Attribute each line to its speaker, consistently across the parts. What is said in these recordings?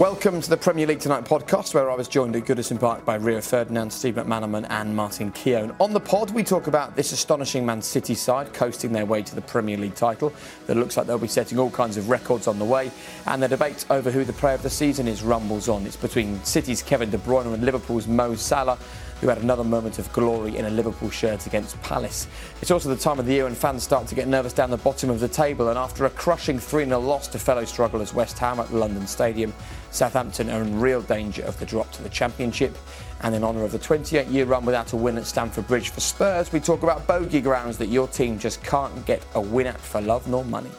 Speaker 1: Welcome to the Premier League Tonight podcast, where I was joined at Goodison Park by Rio Ferdinand, Steve McManaman, and Martin Keown. On the pod, we talk about this astonishing Man City side coasting their way to the Premier League title. That looks like they'll be setting all kinds of records on the way, and the debate over who the player of the season is rumbles on. It's between City's Kevin De Bruyne and Liverpool's Mo Salah who had another moment of glory in a Liverpool shirt against Palace. It's also the time of the year when fans start to get nervous down the bottom of the table, and after a crushing 3 0 loss to fellow strugglers West Ham at the London Stadium, Southampton are in real danger of the drop to the Championship. And in honour of the 28 year run without a win at Stamford Bridge for Spurs, we talk about bogey grounds that your team just can't get a win at for love nor money.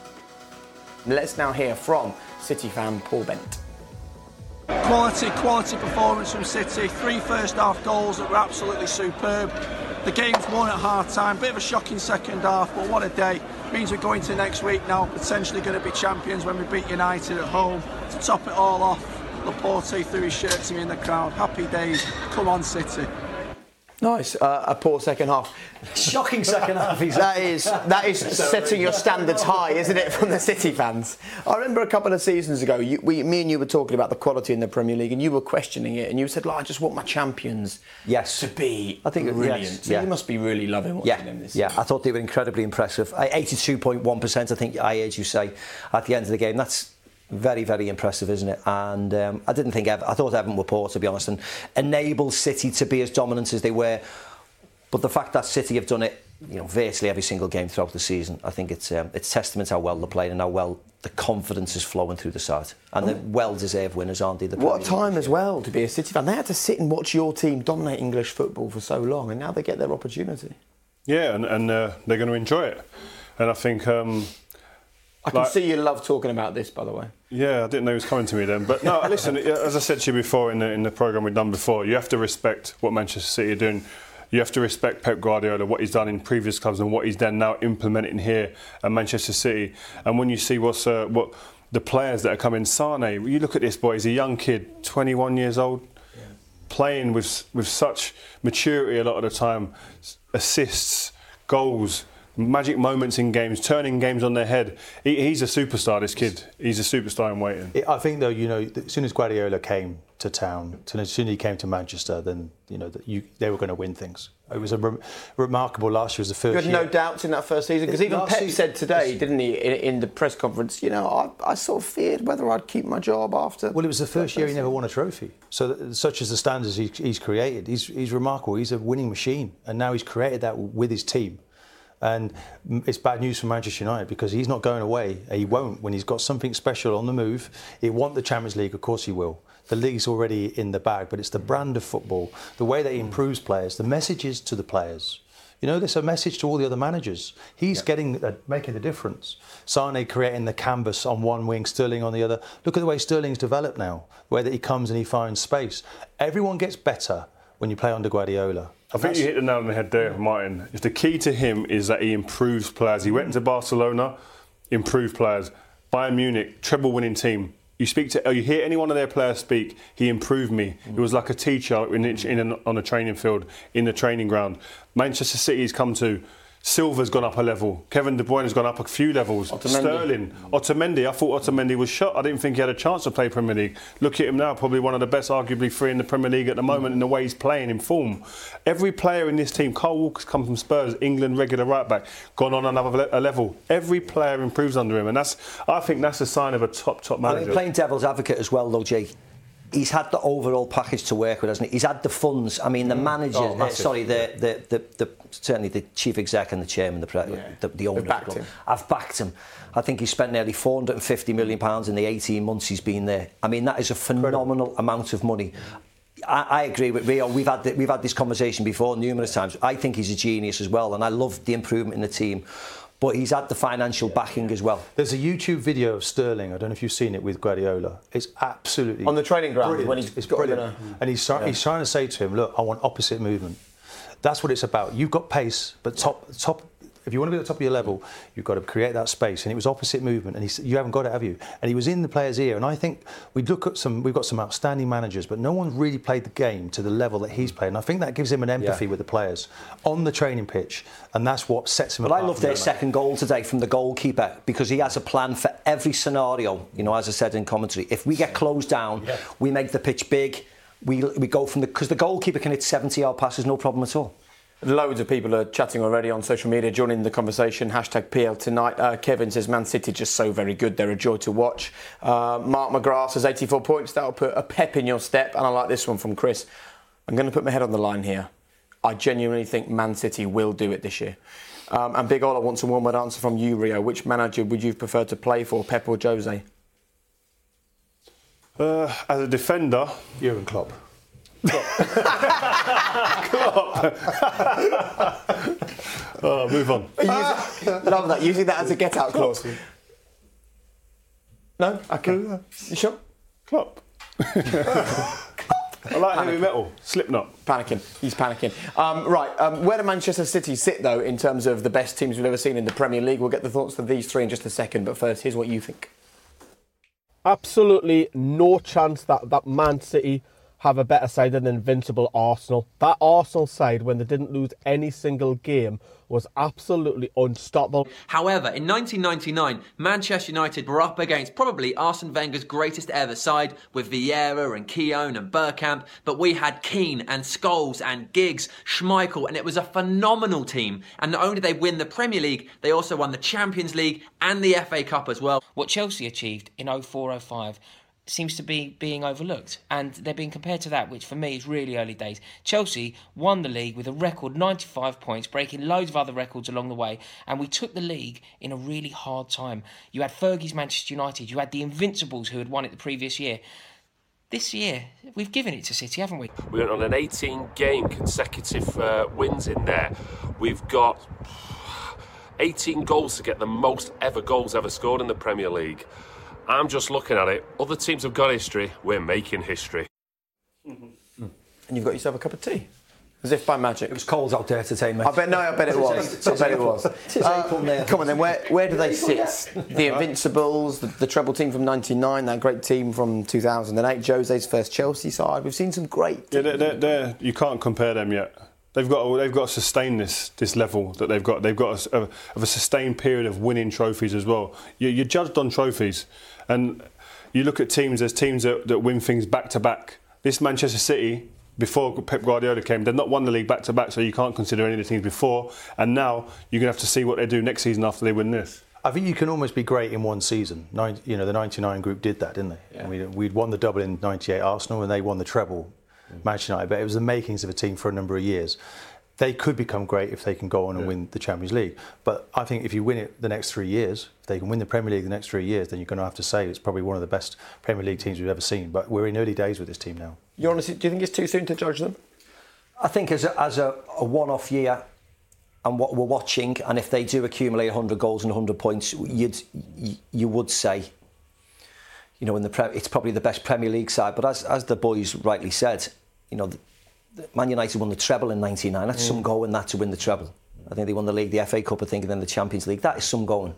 Speaker 1: Let's now hear from City fan Paul Bent.
Speaker 2: Quality, quality performance from City. Three first half goals that were absolutely superb. The game's won at half time. Bit of a shocking second half, but what a day. Means we're going to next week now, potentially going to be champions when we beat United at home. To top it all off, Laporte threw his shirt to me in the crowd. Happy days. Come on, City.
Speaker 1: Nice, uh, a poor second half.
Speaker 3: Shocking second half.
Speaker 1: That is that is setting your standards high, isn't it, from the City fans? I remember a couple of seasons ago, you, we, me and you were talking about the quality in the Premier League, and you were questioning it, and you said, "Like, I just want my champions
Speaker 3: Yes.
Speaker 1: to be
Speaker 3: I think
Speaker 1: brilliant."
Speaker 3: yes,
Speaker 1: so
Speaker 3: yeah.
Speaker 1: you must be really loving watching
Speaker 3: Yeah,
Speaker 1: them this
Speaker 3: yeah.
Speaker 1: season.
Speaker 3: I thought they were incredibly impressive. 82.1%, I think I heard you say at the end of the game. That's very, very impressive, isn't it? And um, I didn't think Ever- I thought Everton were poor, to be honest, and enabled City to be as dominant as they were. But the fact that City have done it, you know, virtually every single game throughout the season, I think it's um, it's testament to how well they're playing and how well the confidence is flowing through the side. And they're well-deserved winners, aren't they? the
Speaker 1: What a
Speaker 3: Premier League?
Speaker 1: time as well to be a City fan. They had to sit and watch your team dominate English football for so long, and now they get their opportunity.
Speaker 4: Yeah, and, and uh, they're going to enjoy it. And I think, um,
Speaker 1: I can
Speaker 4: Like-
Speaker 1: see you love talking about this, by the way.
Speaker 4: yeah, I didn't know he was coming to me then. But no, listen, as I said to you before in the, in the programme we've done before, you have to respect what Manchester City are doing. You have to respect Pep Guardiola, what he's done in previous clubs and what he's then now implementing here at Manchester City. And when you see what's uh, what the players that are coming, Sane, you look at this boy, he's a young kid, 21 years old, playing with with such maturity a lot of the time, assists, goals, magic moments in games, turning games on their head. He, he's a superstar. This kid, he's a superstar in waiting.
Speaker 5: I think though, you know, as soon as Guardiola came to town, as soon as he came to Manchester, then you know that you, they were going to win things. It was a rem- remarkable last year. Was the
Speaker 1: You
Speaker 5: first
Speaker 1: had
Speaker 5: year.
Speaker 1: no doubts in that first season because even
Speaker 5: Last
Speaker 1: Pep
Speaker 5: season-
Speaker 1: said today, didn't he, in, in the press conference? You know, I, I sort of feared whether I'd keep my job after.
Speaker 5: Well, it was the first year he never won a trophy. So, that, such as the standards he, he's created, he's, he's remarkable. He's a winning machine, and now he's created that with his team. And it's bad news for Manchester United because he's not going away. He won't when he's got something special on the move. He want the Champions League, of course he will. The league's already in the bag, but it's the brand of football, the way that he improves players, the messages to the players. You know, there's a message to all the other managers. He's getting uh, making the difference. Sane creating the canvas on one wing, Sterling on the other. Look at the way Sterling's developed now, where that he comes and he finds space. Everyone gets better when you play under Guardiola.
Speaker 4: I think you hit the nail on the head there, Martin. If the key to him is that he improves players. He went into Barcelona, improved players. Bayern Munich, treble winning team. You speak to, you hear any one of their players speak. He improved me. It was like a teacher in, in an, on a training field, in the training ground. Manchester City has come to Silva's gone up a level. Kevin De Bruyne's gone up a few levels.
Speaker 1: Otamendi.
Speaker 4: Sterling, Otamendi. I thought Otamendi was shot. I didn't think he had a chance to play Premier League. Look at him now, probably one of the best, arguably three in the Premier League at the moment in the way he's playing in form. Every player in this team, Kyle Walker's come from Spurs, England regular right back, gone on another le- a level. Every player improves under him, and that's I think that's a sign of a top top
Speaker 3: I
Speaker 4: manager.
Speaker 3: mean, playing devil's advocate as well, though, Jay. He's had the overall package to work with, hasn't he? He's had the funds. I mean, the manager,
Speaker 5: Oh,
Speaker 3: uh, sorry, the, the, the, the certainly the chief exec and the chairman, the, pre- the, the owner.
Speaker 1: backed him.
Speaker 3: I've backed him. I think he spent nearly 450 million pounds in the 18 months he's been there. I mean, that is a phenomenal amount of money. I, I agree with Rio. We've had the, we've had this conversation before numerous times. I think he's a genius as well, and I love the improvement in the team. But he's had the financial backing as well.
Speaker 5: There's a YouTube video of Sterling. I don't know if you've seen it with Guardiola. It's absolutely
Speaker 1: On the training ground,
Speaker 5: brilliant.
Speaker 1: when he's
Speaker 5: it's
Speaker 1: got
Speaker 5: brilliant. and he's try- he's trying to say to him, look, I want opposite movement. That's what it's about. You've got pace, but top top. If you want to be at the top of your level, you've got to create that space. And it was opposite movement, and he, said, you haven't got it, have you? And he was in the player's ear. And I think we look at some. We've got some outstanding managers, but no one's really played the game to the level that he's played. And I think that gives him an empathy
Speaker 3: Yeah.
Speaker 5: with the players on the training pitch, and that's what sets him
Speaker 3: But I
Speaker 5: apart.
Speaker 3: love
Speaker 5: from
Speaker 3: their second goal today from the goalkeeper because he has a plan for every scenario. You know, as I said in commentary, if we get closed down, we make the pitch big. We, we go from the because the goalkeeper can hit 70 yard passes, no problem at all.
Speaker 1: Loads of people are chatting already on social media, joining the conversation. Hashtag PL tonight. Uh, Kevin says Man City just so very good. They're a joy to watch. Uh, Mark McGrath says 84 points. That'll put a pep in your step. And I like this one from Chris. I'm going to put my head on the line here. I genuinely think Man City will do it this year. Um, and Big Ola wants a one word answer from you, Rio. Which manager would you prefer to play for, Pep or Jose?
Speaker 4: Uh, as a defender,
Speaker 5: Jurgen Klopp.
Speaker 4: Oh, move on.
Speaker 1: Love that. Using that as a get out clause. No? Okay. You sure?
Speaker 4: Klopp. I like heavy metal. Slipknot.
Speaker 1: Panicking. He's panicking. Um, right. Um, where do Manchester City sit, though, in terms of the best teams we've ever seen in the Premier League? We'll get the thoughts of these three in just a second. But first, here's what you think.
Speaker 6: absolutely no chance that, that Man City have a better side than invincible Arsenal. That Arsenal side, when they didn't lose any single game, was absolutely unstoppable.
Speaker 7: However, in 1999, Manchester United were up against probably Arsene Wenger's greatest ever side with Vieira and Keown and Bergkamp, but we had Keane and Scholes and Giggs, Schmeichel, and it was a phenomenal team. And not only did they win the Premier League, they also won the Champions League and the FA Cup as well.
Speaker 8: what Chelsea achieved in 04 05 seems to be being overlooked. And they're being compared to that which for me is really early days. Chelsea won the league with a record 95 points breaking loads of other records along the way. And we took the league in a really hard time. You had Fergie's Manchester United. You had the Invincibles who had won it the previous year. This year we've given it to City haven't we?
Speaker 9: We went on an 18 game consecutive uh, wins in there. We've got 18 goals to get the most ever goals ever scored in the Premier League. I'm just looking at it. Other teams have got history. We're making history. Mm-hmm.
Speaker 1: And you've got yourself a cup of tea. As if by magic.
Speaker 3: It was cold out there today, mate.
Speaker 1: I bet no, I bet it was. I bet it was.
Speaker 3: Tis April uh, now.
Speaker 1: Come on then, where where do they sit? The Invincibles, the, the treble team from '99, that great team from 2008, Jose's first Chelsea side. We've seen some great.
Speaker 4: Yeah, they're, they're, they're, you can't compare them yet. They've got they've got to sustain this this level that they've got. They've got a, a, of a sustained period of winning trophies as well. You, you're judged on trophies, and you look at teams. There's teams that, that win things back to back. This Manchester City. Before Pep Guardiola came, they've not won the league back to back, so you can't consider any of the teams before. And now you're going to have to see what they do next season after they win this.
Speaker 5: I think you can almost be great in one season. Nine, you know, the 99 group did that, didn't they? I mean, we'd won the double in 98 Arsenal and they won the treble, mm. Manchester United, but it was the makings of a team for a number of years. They could become great if they can go on and win the Champions League. But I think if you win it the next three years, if they can win the Premier League the next three years, then you're going to have to say it's probably one of the best Premier League teams we've ever seen. But we're in early days with this team now.
Speaker 1: You honestly, do you think it's too soon to judge them?
Speaker 3: I think as a, as a, a one-off year, and what we're watching, and if they do accumulate 100 goals and 100 points, you'd you, you would say, you know, in the pre- it's probably the best Premier League side. But as as the boys rightly said, you know, the, the Man United won the treble in '99. That's some mm. going that to win the treble. I think they won the league, the FA Cup, I think, and then the Champions League. That is some going.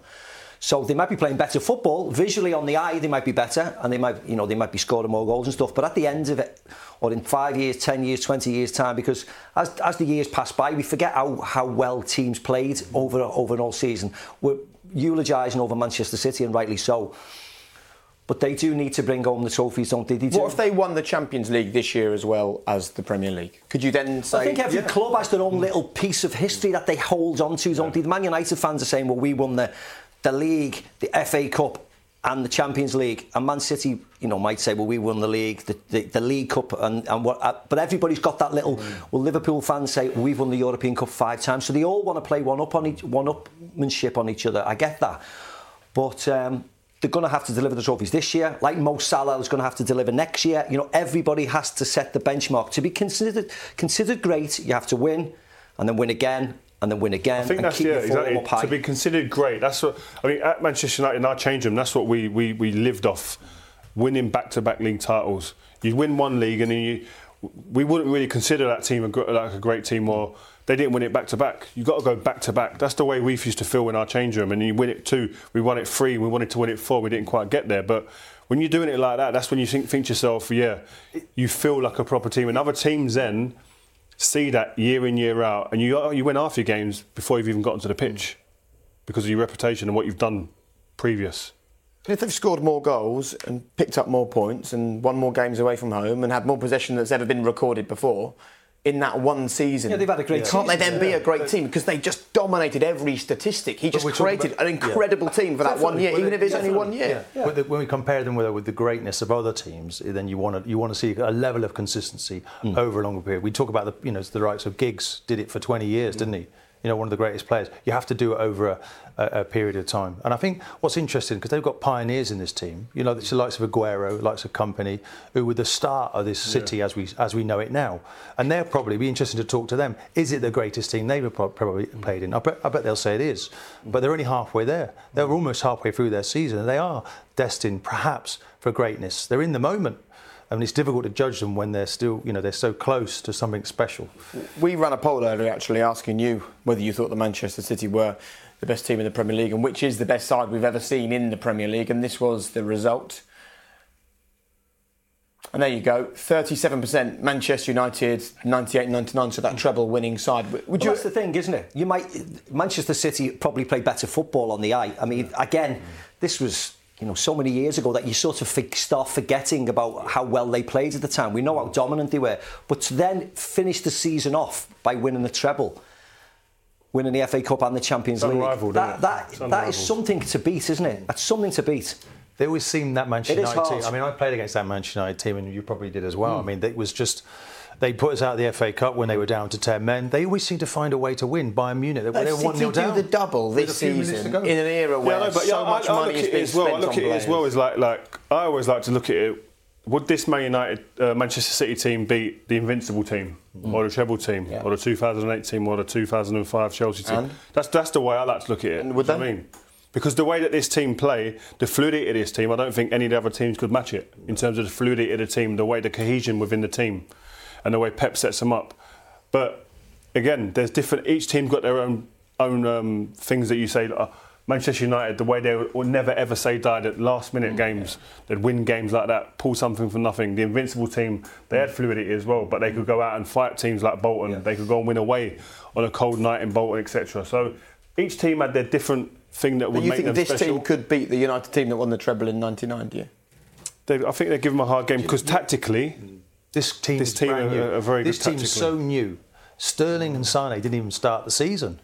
Speaker 3: So they might be playing better football visually on the eye. They might be better, and they might, you know, they might be scoring more goals and stuff. But at the end of it, or in five years, ten years, twenty years time, because as, as the years pass by, we forget how, how well teams played over over an all season. We're eulogising over Manchester City, and rightly so. But they do need to bring home the trophies, don't they? they do.
Speaker 1: What if they won the Champions League this year as well as the Premier League? Could you then say?
Speaker 3: I think every
Speaker 1: Yeah.
Speaker 3: club has their own little piece of history that they hold on to, don't they? The Man United fans are saying, well, we won the, the league, the FA Cup, and the Champions League. And Man City, you know, might say, well, we won the league, the, the, the League Cup, and, and what. Uh, but everybody's got that little. Well, Liverpool fans say well, we've won the European Cup five times, so they all want to play one up on each, one upmanship on each other. I get that, but. Um, they're going to have to deliver the trophies this year, like Mo Salah is going to have to deliver next year. You know, everybody has to set the benchmark to be considered considered great. You have to win, and then win again, and then win again,
Speaker 4: I think that's yeah, exactly. To be considered great, that's what I mean. At Manchester United, in our change room, that's what we, we, we lived off, winning back-to-back league titles. You win one league, and then you, we wouldn't really consider that team a, like a great team, or they didn't win it back to back. You've got to go back to back. That's the way we used to feel in our change room. And you win it two, we won it three, we wanted to win it four, we didn't quite get there, but. When you're doing it like that, that's when you think, think to yourself, yeah, you feel like a proper team. And other teams then see that year in year out, and you you win half your games before you've even gotten to the pitch mm. because of your reputation and what you've done previous.
Speaker 1: If they've scored more goals and picked up more points and won more games away from home and had more possession that's ever been recorded before in that one season,
Speaker 3: Yeah, they've had a great
Speaker 1: Can't they
Speaker 3: season,
Speaker 1: then be a great team because they just dominated every statistic? He just created
Speaker 5: about-
Speaker 1: an incredible team for that one year,
Speaker 5: Well,
Speaker 1: even if it's only one year.
Speaker 5: The- when we compare them with, with the greatness of other teams, then you want to you want to see a level of consistency
Speaker 3: Hmm.
Speaker 5: over a longer period. We talk about the you know the rights of Giggs did it for 20 years, didn't he? You know, one of the greatest players. You have to do it over a, a, a period of time. And I think what's interesting because they've got pioneers in this team. You know, it's the likes of Aguero, likes of Kompany, who were the start of this city as we as we know it now. And they'll probably be interesting to talk to them. Is it the greatest team they've probably mm. played in? I bet, I bet they'll say it is. Mm. But they're only halfway there. They're mm. almost halfway through their season. and They are destined, perhaps, for greatness. They're in the moment. I mean, it's difficult to judge them when they're still, you know, they're so close to something special.
Speaker 1: We ran a poll earlier actually asking you whether you thought the Manchester City were the best team in the Premier League and which is the best side we've ever seen in the Premier League, and this was the result. And there you go, 37% Manchester United, 98 99, so that mm. treble winning side. Would
Speaker 3: Well,
Speaker 1: you
Speaker 3: that's the thing, isn't it? You might Manchester City probably play better football on the eye. I mean, mm. again, this was you know so many years ago that you sort of start forgetting about how well they played at the time. We know how dominant they were, but to then finish the season off by winning the treble. Winning the FA Cup and the Champions
Speaker 4: It's
Speaker 3: League.
Speaker 4: unrivaled,
Speaker 3: that,
Speaker 4: isn't it?
Speaker 3: that, that is something to beat, isn't it? That's something to beat.
Speaker 5: They always seem that Manchester
Speaker 3: It is
Speaker 5: United team.
Speaker 3: hard.
Speaker 5: I mean, I played against that Manchester United team, and you probably did as well.
Speaker 3: Mm.
Speaker 5: I mean, it was just. They put us out of the FA Cup when they were down to 10 men. They always seem to find a way to win. Bayern Munich, they, they were 1
Speaker 1: City
Speaker 5: 0
Speaker 1: do
Speaker 5: down.
Speaker 1: the double this
Speaker 5: a few minutes
Speaker 1: season in an era where
Speaker 4: Yeah, no, but
Speaker 1: so
Speaker 4: yeah,
Speaker 1: much
Speaker 4: I,
Speaker 1: money is being
Speaker 4: as well. I look
Speaker 1: on
Speaker 4: at it as well as like like I always like to look at it. Would this Man United, uh, Manchester City team beat the Invincible team,
Speaker 1: Mm.
Speaker 4: or the treble team, or the 2008 team, or the 2005 Chelsea team?
Speaker 1: And?
Speaker 4: That's that's the way I like to look at it.
Speaker 1: And would
Speaker 4: Do you know
Speaker 1: they?
Speaker 4: what I mean? Because the way that this team play, the fluidity of this team, I don't think any of the other teams could match it in terms of the fluidity of the team, the way the cohesion within the team, and the way Pep sets them up. But again, there's different. Each team got their own own um, things that you say. Uh, Manchester United, the way they would never ever say died at last minute
Speaker 1: Mm.
Speaker 4: games, they'd win games like that, pull something from nothing. The Invincible team, they had fluidity as well, but they could go out and fight teams like Bolton. They could go and win away on a cold night in Bolton, etc. So each team had their different thing that
Speaker 1: But
Speaker 4: would
Speaker 1: you
Speaker 4: make
Speaker 1: think this
Speaker 4: special.
Speaker 1: team could beat the United team that won the treble in '99? Do you?
Speaker 4: They, I think they'd give them a hard game because tactically,
Speaker 5: This team,
Speaker 4: This
Speaker 5: is
Speaker 4: team
Speaker 5: brand
Speaker 4: are-
Speaker 5: new.
Speaker 4: are very
Speaker 5: This
Speaker 4: good
Speaker 5: team's so new. Sterling and Sane didn't even start the season.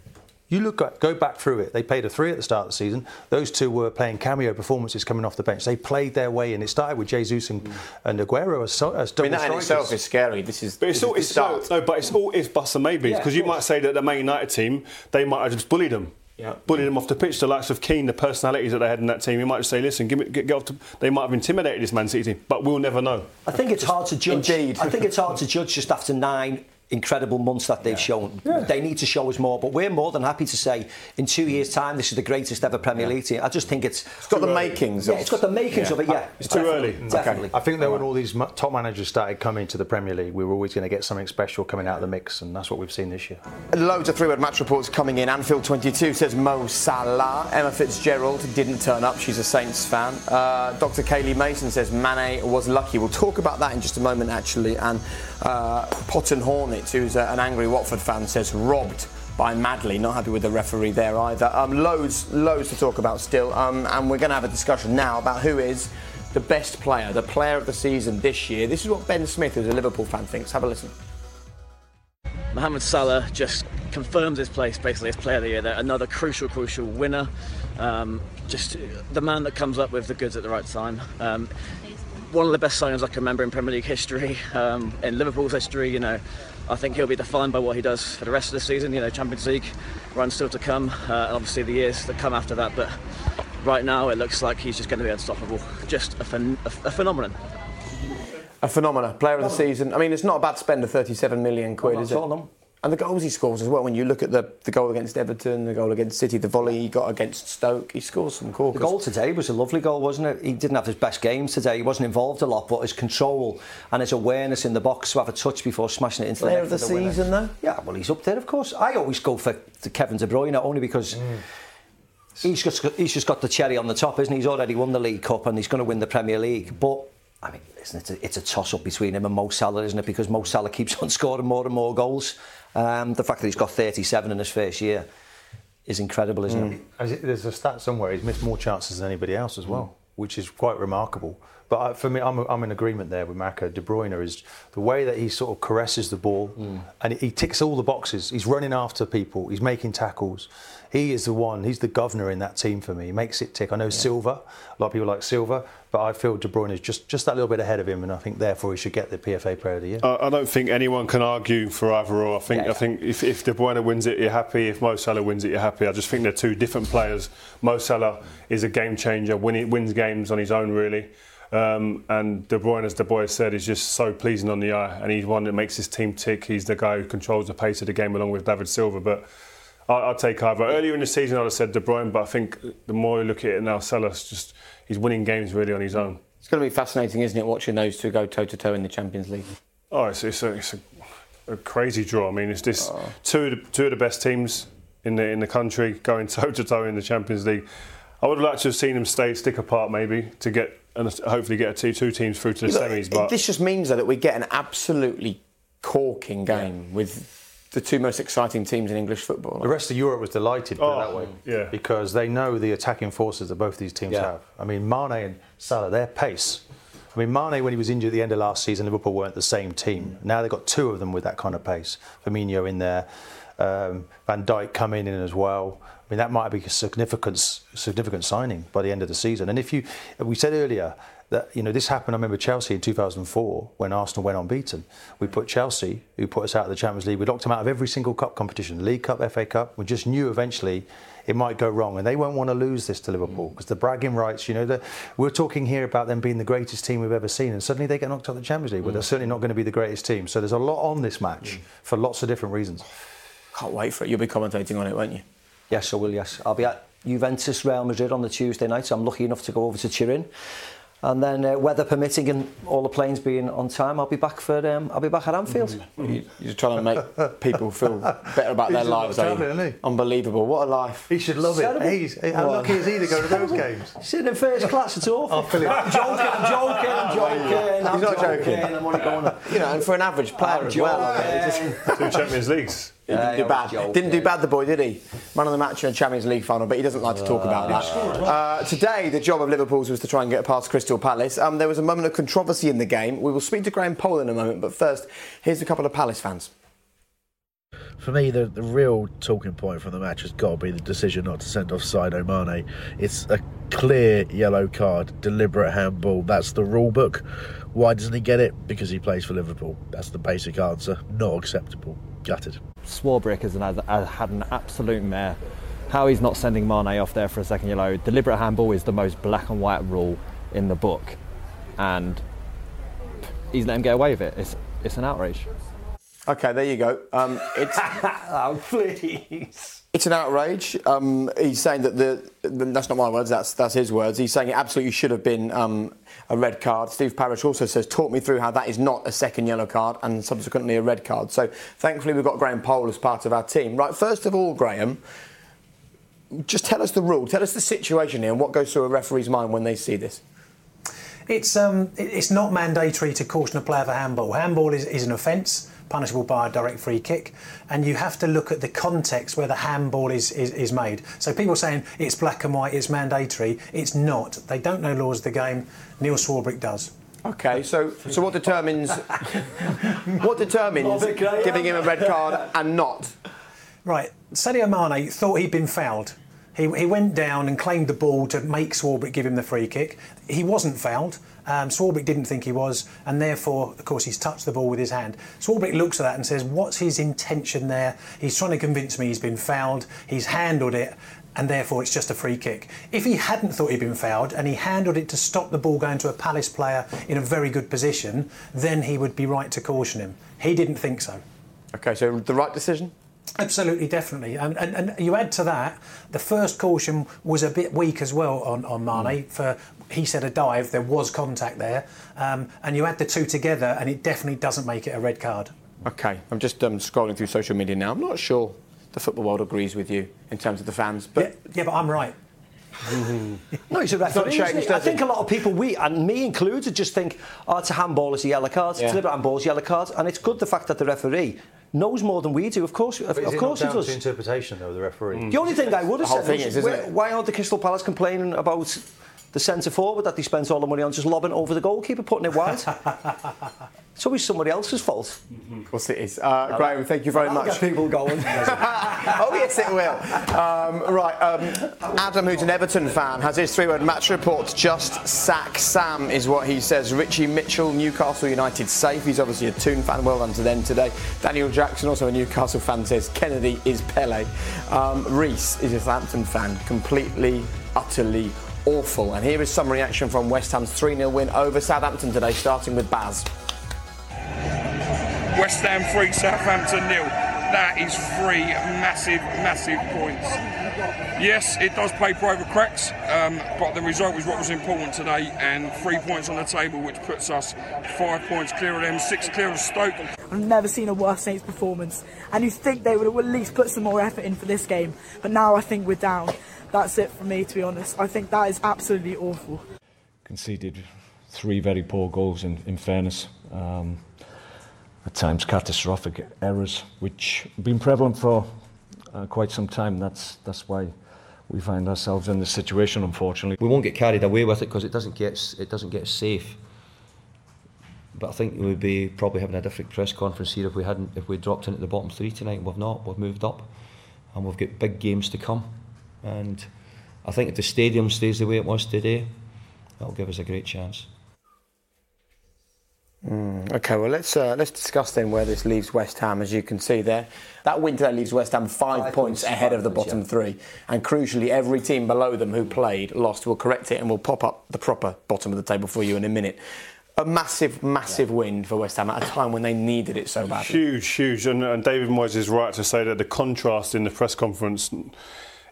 Speaker 5: You look at, go back through it. They played a three at the start of the season. Those two were playing cameo performances coming off the bench. They played their way in. It started with Jesus and, and Aguero as, so- as
Speaker 1: I mean, that in itself is scary. This is.
Speaker 4: But it's
Speaker 1: this
Speaker 4: all
Speaker 1: is
Speaker 4: it's
Speaker 1: the
Speaker 4: no,
Speaker 1: start.
Speaker 4: no, but it's all ifs, buts, and maybes because
Speaker 3: of
Speaker 4: you
Speaker 3: course.
Speaker 4: might say that the Man United team they might have just bullied them,
Speaker 1: Yeah.
Speaker 4: bullied them off the pitch. The likes of Keane, the personalities that they had in that team, you might just say, listen, give me, get, get off. To, they might have intimidated this Man City team, but we'll never know.
Speaker 3: I think it's hard to judge.
Speaker 1: Indeed.
Speaker 3: I think it's hard to judge just after nine incredible months that they've shown. They need to show us more, but we're more than happy to say in two years' time this is the greatest ever Premier League team. I just think it's
Speaker 1: It's got the makings.
Speaker 3: yeah,
Speaker 1: of-
Speaker 3: it's got the makings of it. Yeah,
Speaker 4: It's too early.
Speaker 3: Definitely.
Speaker 5: I think that when all these top managers started coming to the Premier League, we were always going to get something special coming out of the mix, and that's what we've seen this year.
Speaker 1: Loads of three-word match reports coming in. Anfield 22 says Mo Salah. Emma Fitzgerald didn't turn up. She's a Saints fan. Uh, Dr. Kaylee Mason says Mane was lucky. We'll talk about that in just a moment, actually. And uh, Potton Hornet, who's uh, an angry Watford fan, says robbed by Madley. Not happy with the referee there either. Um, loads, loads to talk about still. Um, and we're going to have a discussion now about who is the best player, the player of the season this year. This is what Ben Smith, who's a Liverpool fan, thinks. Have a listen.
Speaker 10: Mohamed Salah just confirms his place basically as player of the year. They're another crucial, crucial winner. Um, just the man that comes up with the goods at the right time. Um, one of the best signings I can remember in Premier League history, um, in Liverpool's history. You know, I think he'll be defined by what he does for the rest of the season. You know, Champions League run still to come, uh, and obviously the years that come after that. But right now, it looks like he's just going to be unstoppable. Just a, phen- a, a phenomenon.
Speaker 1: A phenomena, player of the season. I mean, it's not a bad spend of 37 million quid,
Speaker 3: not
Speaker 1: is it?
Speaker 3: all, no.
Speaker 1: And the goals he scores as well. When you look at the, the goal against Everton, the goal against City, the volley he got against Stoke, he scores some
Speaker 3: goals.
Speaker 1: The
Speaker 3: goal today was a lovely goal, wasn't it? He didn't have his best games today. He wasn't involved a lot, but his control and his awareness in the box to have a touch before smashing it into
Speaker 1: Player
Speaker 3: the
Speaker 1: of
Speaker 3: net
Speaker 1: the
Speaker 3: for winner.
Speaker 1: season, though?
Speaker 3: Yeah, well, he's up there, of course. I always go for Kevin De Bruyne not only because. Mm. He's just, he's just got the cherry on the top, isn't he? He's already won the League Cup and he's going to win the Premier League. But, I mean, isn't it? A, it's a toss up between him and Mo Salah, isn't it? Because Mo Salah keeps on scoring more and more goals. Um, the fact that he's got 37 in his first year is incredible, isn't?
Speaker 5: As it- There's a stat somewhere. He's missed more chances than anybody else as well, which is quite remarkable. But I, for me, I'm, I'm in agreement there with Marco. De Bruyne is the way that he sort of caresses the ball, mm. and he ticks all the boxes. He's running after people. He's making tackles. He is the one. He's the governor in that team for me. He makes it tick. I know Silva. A lot of people like Silva, but I feel De Bruyne is just just that little bit ahead of him, and I think therefore he should get the PFA Player of the Year.
Speaker 4: I I don't think anyone can argue for either or. I think
Speaker 3: Yeah, yeah.
Speaker 4: I think if, if De Bruyne wins it, you're happy. If Mo Salah wins it, you're happy. I just think they're two different players. Mo Salah is a game changer, win, wins games on his own really. Um, and De Bruyne, as the boy said, is just so pleasing on the eye, and he's one that makes his team tick. He's the guy who controls the pace of the game along with David Silva. But I, I'd take either. Earlier in the season, I'd have said De Bruyne, but I think the more you look at it now, Salah's just he's winning games really on his own.
Speaker 1: It's going to be fascinating, isn't it, watching those two go toe to toe in the Champions League?
Speaker 4: Oh, it's, it's, a, it's a, a crazy draw. I mean, it's this
Speaker 1: Oh.
Speaker 4: two of the, two of the best teams in the in the country going toe to toe in the Champions League. I would have liked to have seen them stay stick apart maybe to get and hopefully get a two, two teams through to the
Speaker 1: Look,
Speaker 4: semis.
Speaker 1: it-
Speaker 4: But
Speaker 1: this just means though, that we get an absolutely corking game with the two most exciting teams in English football.
Speaker 5: The rest of Europe was delighted,
Speaker 4: Oh,
Speaker 5: that way.
Speaker 4: yeah.
Speaker 5: Because they know the attacking forces that both these teams
Speaker 3: Yeah.
Speaker 5: have. I mean, Mane and Salah, their pace. I mean, Mane, when he was injured at the end of last season, Liverpool weren't the same team. Now they've got two of them with that kind of pace. Firmino in there, um, Van Dijk coming in as well. I mean, that might be a significant, significant signing by the end of the season. And if you, we said earlier that you know this happened. I remember Chelsea in 2004 when Arsenal went unbeaten. We put Chelsea, who put us out of the Champions League, we locked them out of every single cup competition, League Cup, FA Cup. We just knew eventually it might go wrong, and they won't want to lose this to Liverpool mm. because the bragging rights. You know, the, we're talking here about them being the greatest team we've ever seen, and suddenly they get knocked out of the Champions League. Well, they're mm. certainly not going to be the greatest team. So there's a lot on this match mm. for lots of different reasons.
Speaker 1: Can't wait for it. You'll be commentating on it, won't you?
Speaker 3: Yes, I will, yes. I'll be at Juventus Real Madrid on the Tuesday night, so I'm lucky enough to go over to Turin. And then, uh, weather permitting and all the planes being on time, I'll be back for um, I'll be back at Anfield.
Speaker 1: You- You're trying to make people feel better about their lives, are you?
Speaker 5: travelling, isn't he?
Speaker 1: Unbelievable. What a life.
Speaker 5: He should love
Speaker 3: Terrible.
Speaker 5: it. Hey, he's- how lucky is he to go to those games?
Speaker 3: Sitting in first class, it's awful.
Speaker 5: I'll fill it.
Speaker 3: I'm joking, I'm joking, I'm joking. I'm
Speaker 1: He's not joking.
Speaker 3: I'm only going.
Speaker 1: You know, and for an average player
Speaker 3: I'm
Speaker 1: as well. I mean, it just-
Speaker 3: joking.
Speaker 4: two Champions Leagues.
Speaker 1: He didn't do bad.
Speaker 3: was joking.
Speaker 1: Didn't do bad, the boy, did he? Man of the match in a Champions League final, but he doesn't like to talk about that. Uh, today, the job of Liverpool's was to try and get past Crystal Palace. Um, there was a moment of controversy in the game. We will speak to Graham Poll in a moment, but first, here's a couple of Palace fans.
Speaker 11: For me, the, the real talking point from the match has got to be the decision not to send off Sadio Mane. It's a clear yellow card, deliberate handball. That's the rule book. Why doesn't he get it? Because he plays for Liverpool. That's the basic answer. Not acceptable. Gutted.
Speaker 12: Swarbrick has, has had an absolute mare. How he's not sending Mane off there for a second yellow. Deliberate handball is the most black and white rule in the book, and he's let him get away with it. It's it's an outrage.
Speaker 1: Okay, there you go. Um, it's
Speaker 3: oh, please.
Speaker 1: It's an outrage. Um, he's saying that the, the, that's not my words. That's that's his words. He's saying it absolutely should have been um, a red card. Steve Parish also says, "Talk me through how that is not a second yellow card and subsequently a red card." So thankfully we've got Graham Poll as part of our team. Right. First of all, Graham, just tell us the rule. Tell us the situation here and what goes through a referee's mind when they see this.
Speaker 13: It's um, it's not mandatory to caution a player for handball. Handball is, is an offence punishable by a direct free kick. And you have to look at the context where the handball is, is, is made. So people saying it's black and white, it's mandatory. It's not. They don't know laws of the game. Neil Swarbrick does.
Speaker 1: Okay, so so what determines what determines giving him a red card and not?
Speaker 13: Right, Sadio Mane thought he'd been fouled. He, he went down and claimed the ball to make Swarbrick give him the free kick. He wasn't fouled. Um, Swarbrick didn't think he was, and therefore, of course, he's touched the ball with his hand. Swarbrick looks at that and says, What's his intention there? He's trying to convince me he's been fouled, he's handled it, and therefore it's just a free kick. If he hadn't thought he'd been fouled and he handled it to stop the ball going to a Palace player in a very good position, then he would be right to caution him. He didn't think so.
Speaker 1: Okay, so the right decision?
Speaker 13: Absolutely, definitely. And, and, and, you add to that, the first caution was a bit weak as well on, on Mane. Mm. For he said a dive, there was contact there. Um, and you add the two together, and it definitely doesn't make it a red card.
Speaker 1: Okay, I'm just um, scrolling through social media now. I'm not sure the football world agrees with you in terms of the fans, but
Speaker 13: yeah, yeah but I'm right.
Speaker 3: no, it's a referee. Changed, I think a lot of people, we and me included, just think, oh, it's a handball, it's a yellow card, yeah. it's a handball, it's a yellow card, and it's good the fact that the referee knows more than we do. Of course, of,
Speaker 5: of
Speaker 3: course
Speaker 5: he
Speaker 3: does.
Speaker 5: To interpretation, though, the referee.
Speaker 3: Mm. The only thing I would have said is, is why, why aren't the Crystal Palace complaining about the centre forward that they spent all the money on just lobbing over the goalkeeper, putting it wide? it's always somebody else's fault.
Speaker 1: Of course it is. Uh, Graham, thank you very much.
Speaker 3: Get people going.
Speaker 1: oh yes, it will. Um, right, um, Adam, who's an Everton fan, has his three-word match report. Just sack Sam is what he says. Richie Mitchell, Newcastle United safe. He's obviously a Toon fan. Well done to them today. Daniel Jackson, also a Newcastle fan, says Kenedy is Pele. Um, Reese is a Southampton fan. Completely, utterly awful. And here is some reaction from West Ham's 3 0 win over Southampton today, starting with Baz.
Speaker 14: West Ham 3, Southampton nil. That is three massive, massive points. Yes, it does paper over cracks, um, but the result was what was important today, and three points on the table, which puts us five points clear of them, six clear of Stoke.
Speaker 15: I've never seen a worse Saints performance, and you think they would have at least put some more effort in for this game, but now I think we're down that's it for me, to be honest. I think that is absolutely awful.
Speaker 16: Conceded three very poor goals, in, in fairness. Um, at times catastrophic errors, which have been prevalent for uh, quite some time. That's, that's why we find ourselves in this situation, unfortunately.
Speaker 17: We won't get carried away with it because it doesn't get it doesn't get safe. But I think we would be probably having a different press conference here if we hadn't if we dropped in at the bottom three tonight. We've not. We've moved up, and we've got big games to come. And I think if the stadium stays the way it was today, that'll give us a great chance.
Speaker 1: Mm, okay, well let's uh, let's discuss then where this leaves West Ham. As you can see there, that win today leaves West Ham five, five points, ahead of the bottom yeah. three, and crucially, every team below them who played lost. We'll correct it and we'll pop up the proper bottom of the table for you in a minute. A massive, massive yeah. win for West Ham at a time when they needed it so badly.
Speaker 4: Huge, huge, and, and David Moyes is right to say that the contrast in the press conference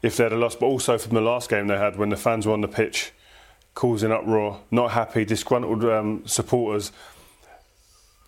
Speaker 4: if they'd have lost, but also from the last game they had when the fans were on the pitch causing uproar, not happy, disgruntled um, supporters.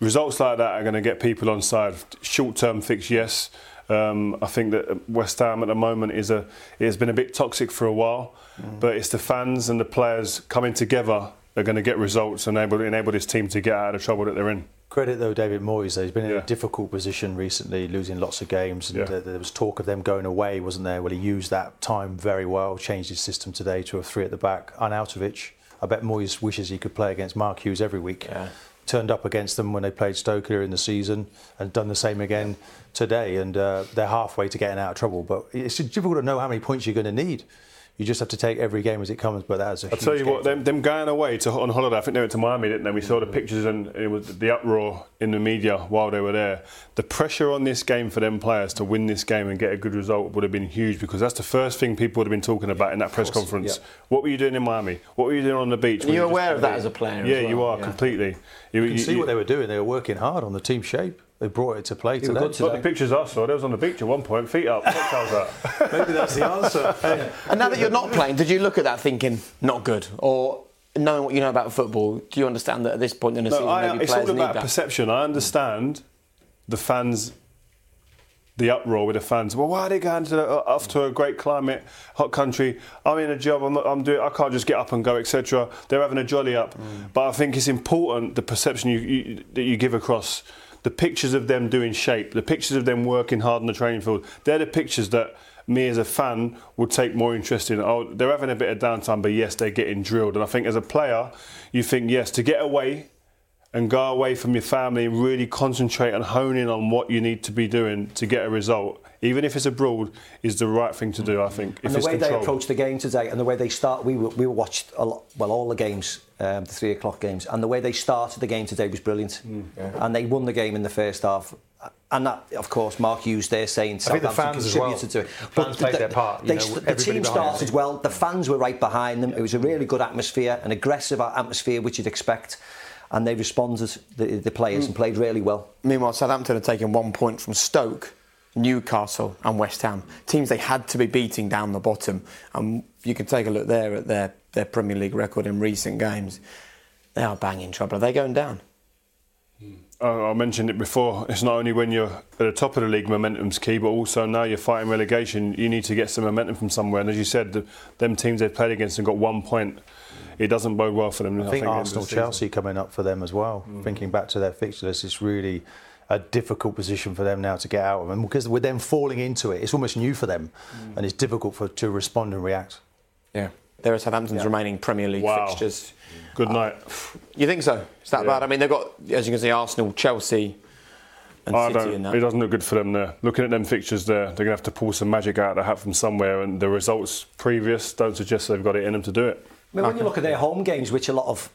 Speaker 4: Results like that are going to get people on side. Short term fix, yes. Um, I think that West Ham at the moment is a it has been a bit toxic for a while, mm. but it's the fans and the players coming together are going to get results and enable, enable this team to get out of the trouble that they're in.
Speaker 5: Credit though David Moyes. He's been in yeah. a difficult position recently, losing lots of games, and yeah. uh, there was talk of them going away, wasn't there? Well, he used that time very well. Changed his system today to a three at the back. Arnautovic. I bet Moyes wishes he could play against Mark Hughes every week. Yeah. Turned up against them when they played Stoke earlier in the season, and done the same again today. And uh, they're halfway to getting out of trouble. But it's difficult to know how many points you're going to need you just have to take every game as it comes. But that's a
Speaker 4: I'll tell you what, them, them, going away to, on holiday, I think they went to Miami, didn't they? We saw the pictures and it was the uproar in the media while they were there. The pressure on this game for them players to win this game and get a good result would have been huge because that's the first thing people would have been talking about in that press conference. Yeah. What were you doing in Miami? What were you doing on the beach?
Speaker 1: Are you aware of that as a player?
Speaker 4: Yeah,
Speaker 1: well?
Speaker 4: you are
Speaker 1: yeah.
Speaker 4: completely.
Speaker 5: You, you can see you, what they were doing. They were working hard on the team shape They brought it to play
Speaker 4: They
Speaker 5: today.
Speaker 4: were today. The pictures I saw, there was on the beach at one point, feet up, cocktails out.
Speaker 5: Maybe that's the answer.
Speaker 1: And now that you're not playing, did you look at that thinking not good, or knowing what you know about football, do you understand that at this point in the season,
Speaker 4: I,
Speaker 1: maybe
Speaker 4: it's
Speaker 1: players
Speaker 4: all
Speaker 1: need
Speaker 4: about
Speaker 1: that?
Speaker 4: perception. I understand the fans, the uproar with the fans. Well, why are they going to the, uh, off to a great climate, hot country? I'm in a job. I'm, not, I'm doing. I can't just get up and go, etc. They're having a jolly up.
Speaker 1: Mm.
Speaker 4: But I think it's important the perception you, you, that you give across. The pictures of them doing shape, the pictures of them working hard on the training field, they're the pictures that me as a fan would take more interest in. Oh, they're having a bit of downtime, but yes, they're getting drilled. And I think as a player, you think, yes, to get away and go away from your family and really concentrate and hone in on what you need to be doing to get a result, even if it's abroad, is the right thing to do, I think. If
Speaker 3: and the
Speaker 4: it's
Speaker 3: way they
Speaker 4: controlled.
Speaker 3: approached the game today and the way they start, we, were- we watched a lot, well all the games, um, the three o'clock games, and the way they started the game today was brilliant.
Speaker 4: Mm.
Speaker 3: And they won the game in the first half. And that, of course, Mark Hughes there saying
Speaker 5: I think the
Speaker 3: Southampton
Speaker 5: fans as well.
Speaker 3: to it.
Speaker 5: Fans played their part, you
Speaker 3: They,
Speaker 5: know,
Speaker 3: the team started
Speaker 5: them.
Speaker 3: well. The fans were right behind them. It was a really good atmosphere, an aggressive atmosphere, which you'd expect. And they responded, the, the players, hmm. and played really well.
Speaker 1: Meanwhile, Southampton had taken one point from Stoke, Newcastle, and West Ham. Teams they had to be beating down the bottom. And you can take a look there at their, their Premier League record in recent games. They are banging trouble. Are they going down? Hmm.
Speaker 4: I I mentioned it before. It's not only when you're at the top of the league, momentum's key, but also now you're fighting relegation. You need to get some momentum from somewhere. And as you said, the, them teams they've played against and got one point. It doesn't bode well for them.
Speaker 5: I think
Speaker 4: at the end
Speaker 5: Arsenal,
Speaker 4: season.
Speaker 5: Chelsea coming up for them as well. Mm-hmm. Thinking back to their fixture list, it's really a difficult position for them now to get out of. And because with them falling into it, it's almost new for them, mm. and it's difficult for to respond and react.
Speaker 1: Yeah. There are Southampton's
Speaker 5: Yeah.
Speaker 1: remaining Premier League
Speaker 4: Wow.
Speaker 1: fixtures.
Speaker 4: Good uh, night.
Speaker 1: You think so? Is that
Speaker 4: Yeah.
Speaker 1: bad? I mean, they've got, as you can see, Arsenal, Chelsea, and
Speaker 4: I
Speaker 1: City
Speaker 4: don't, it doesn't look good for them there. Looking at them fixtures there, they're going to have to pull some magic out of the hat from somewhere, and the results previous don't suggest they've got it in them to do it.
Speaker 3: I mean, when you look at their home games, which a lot of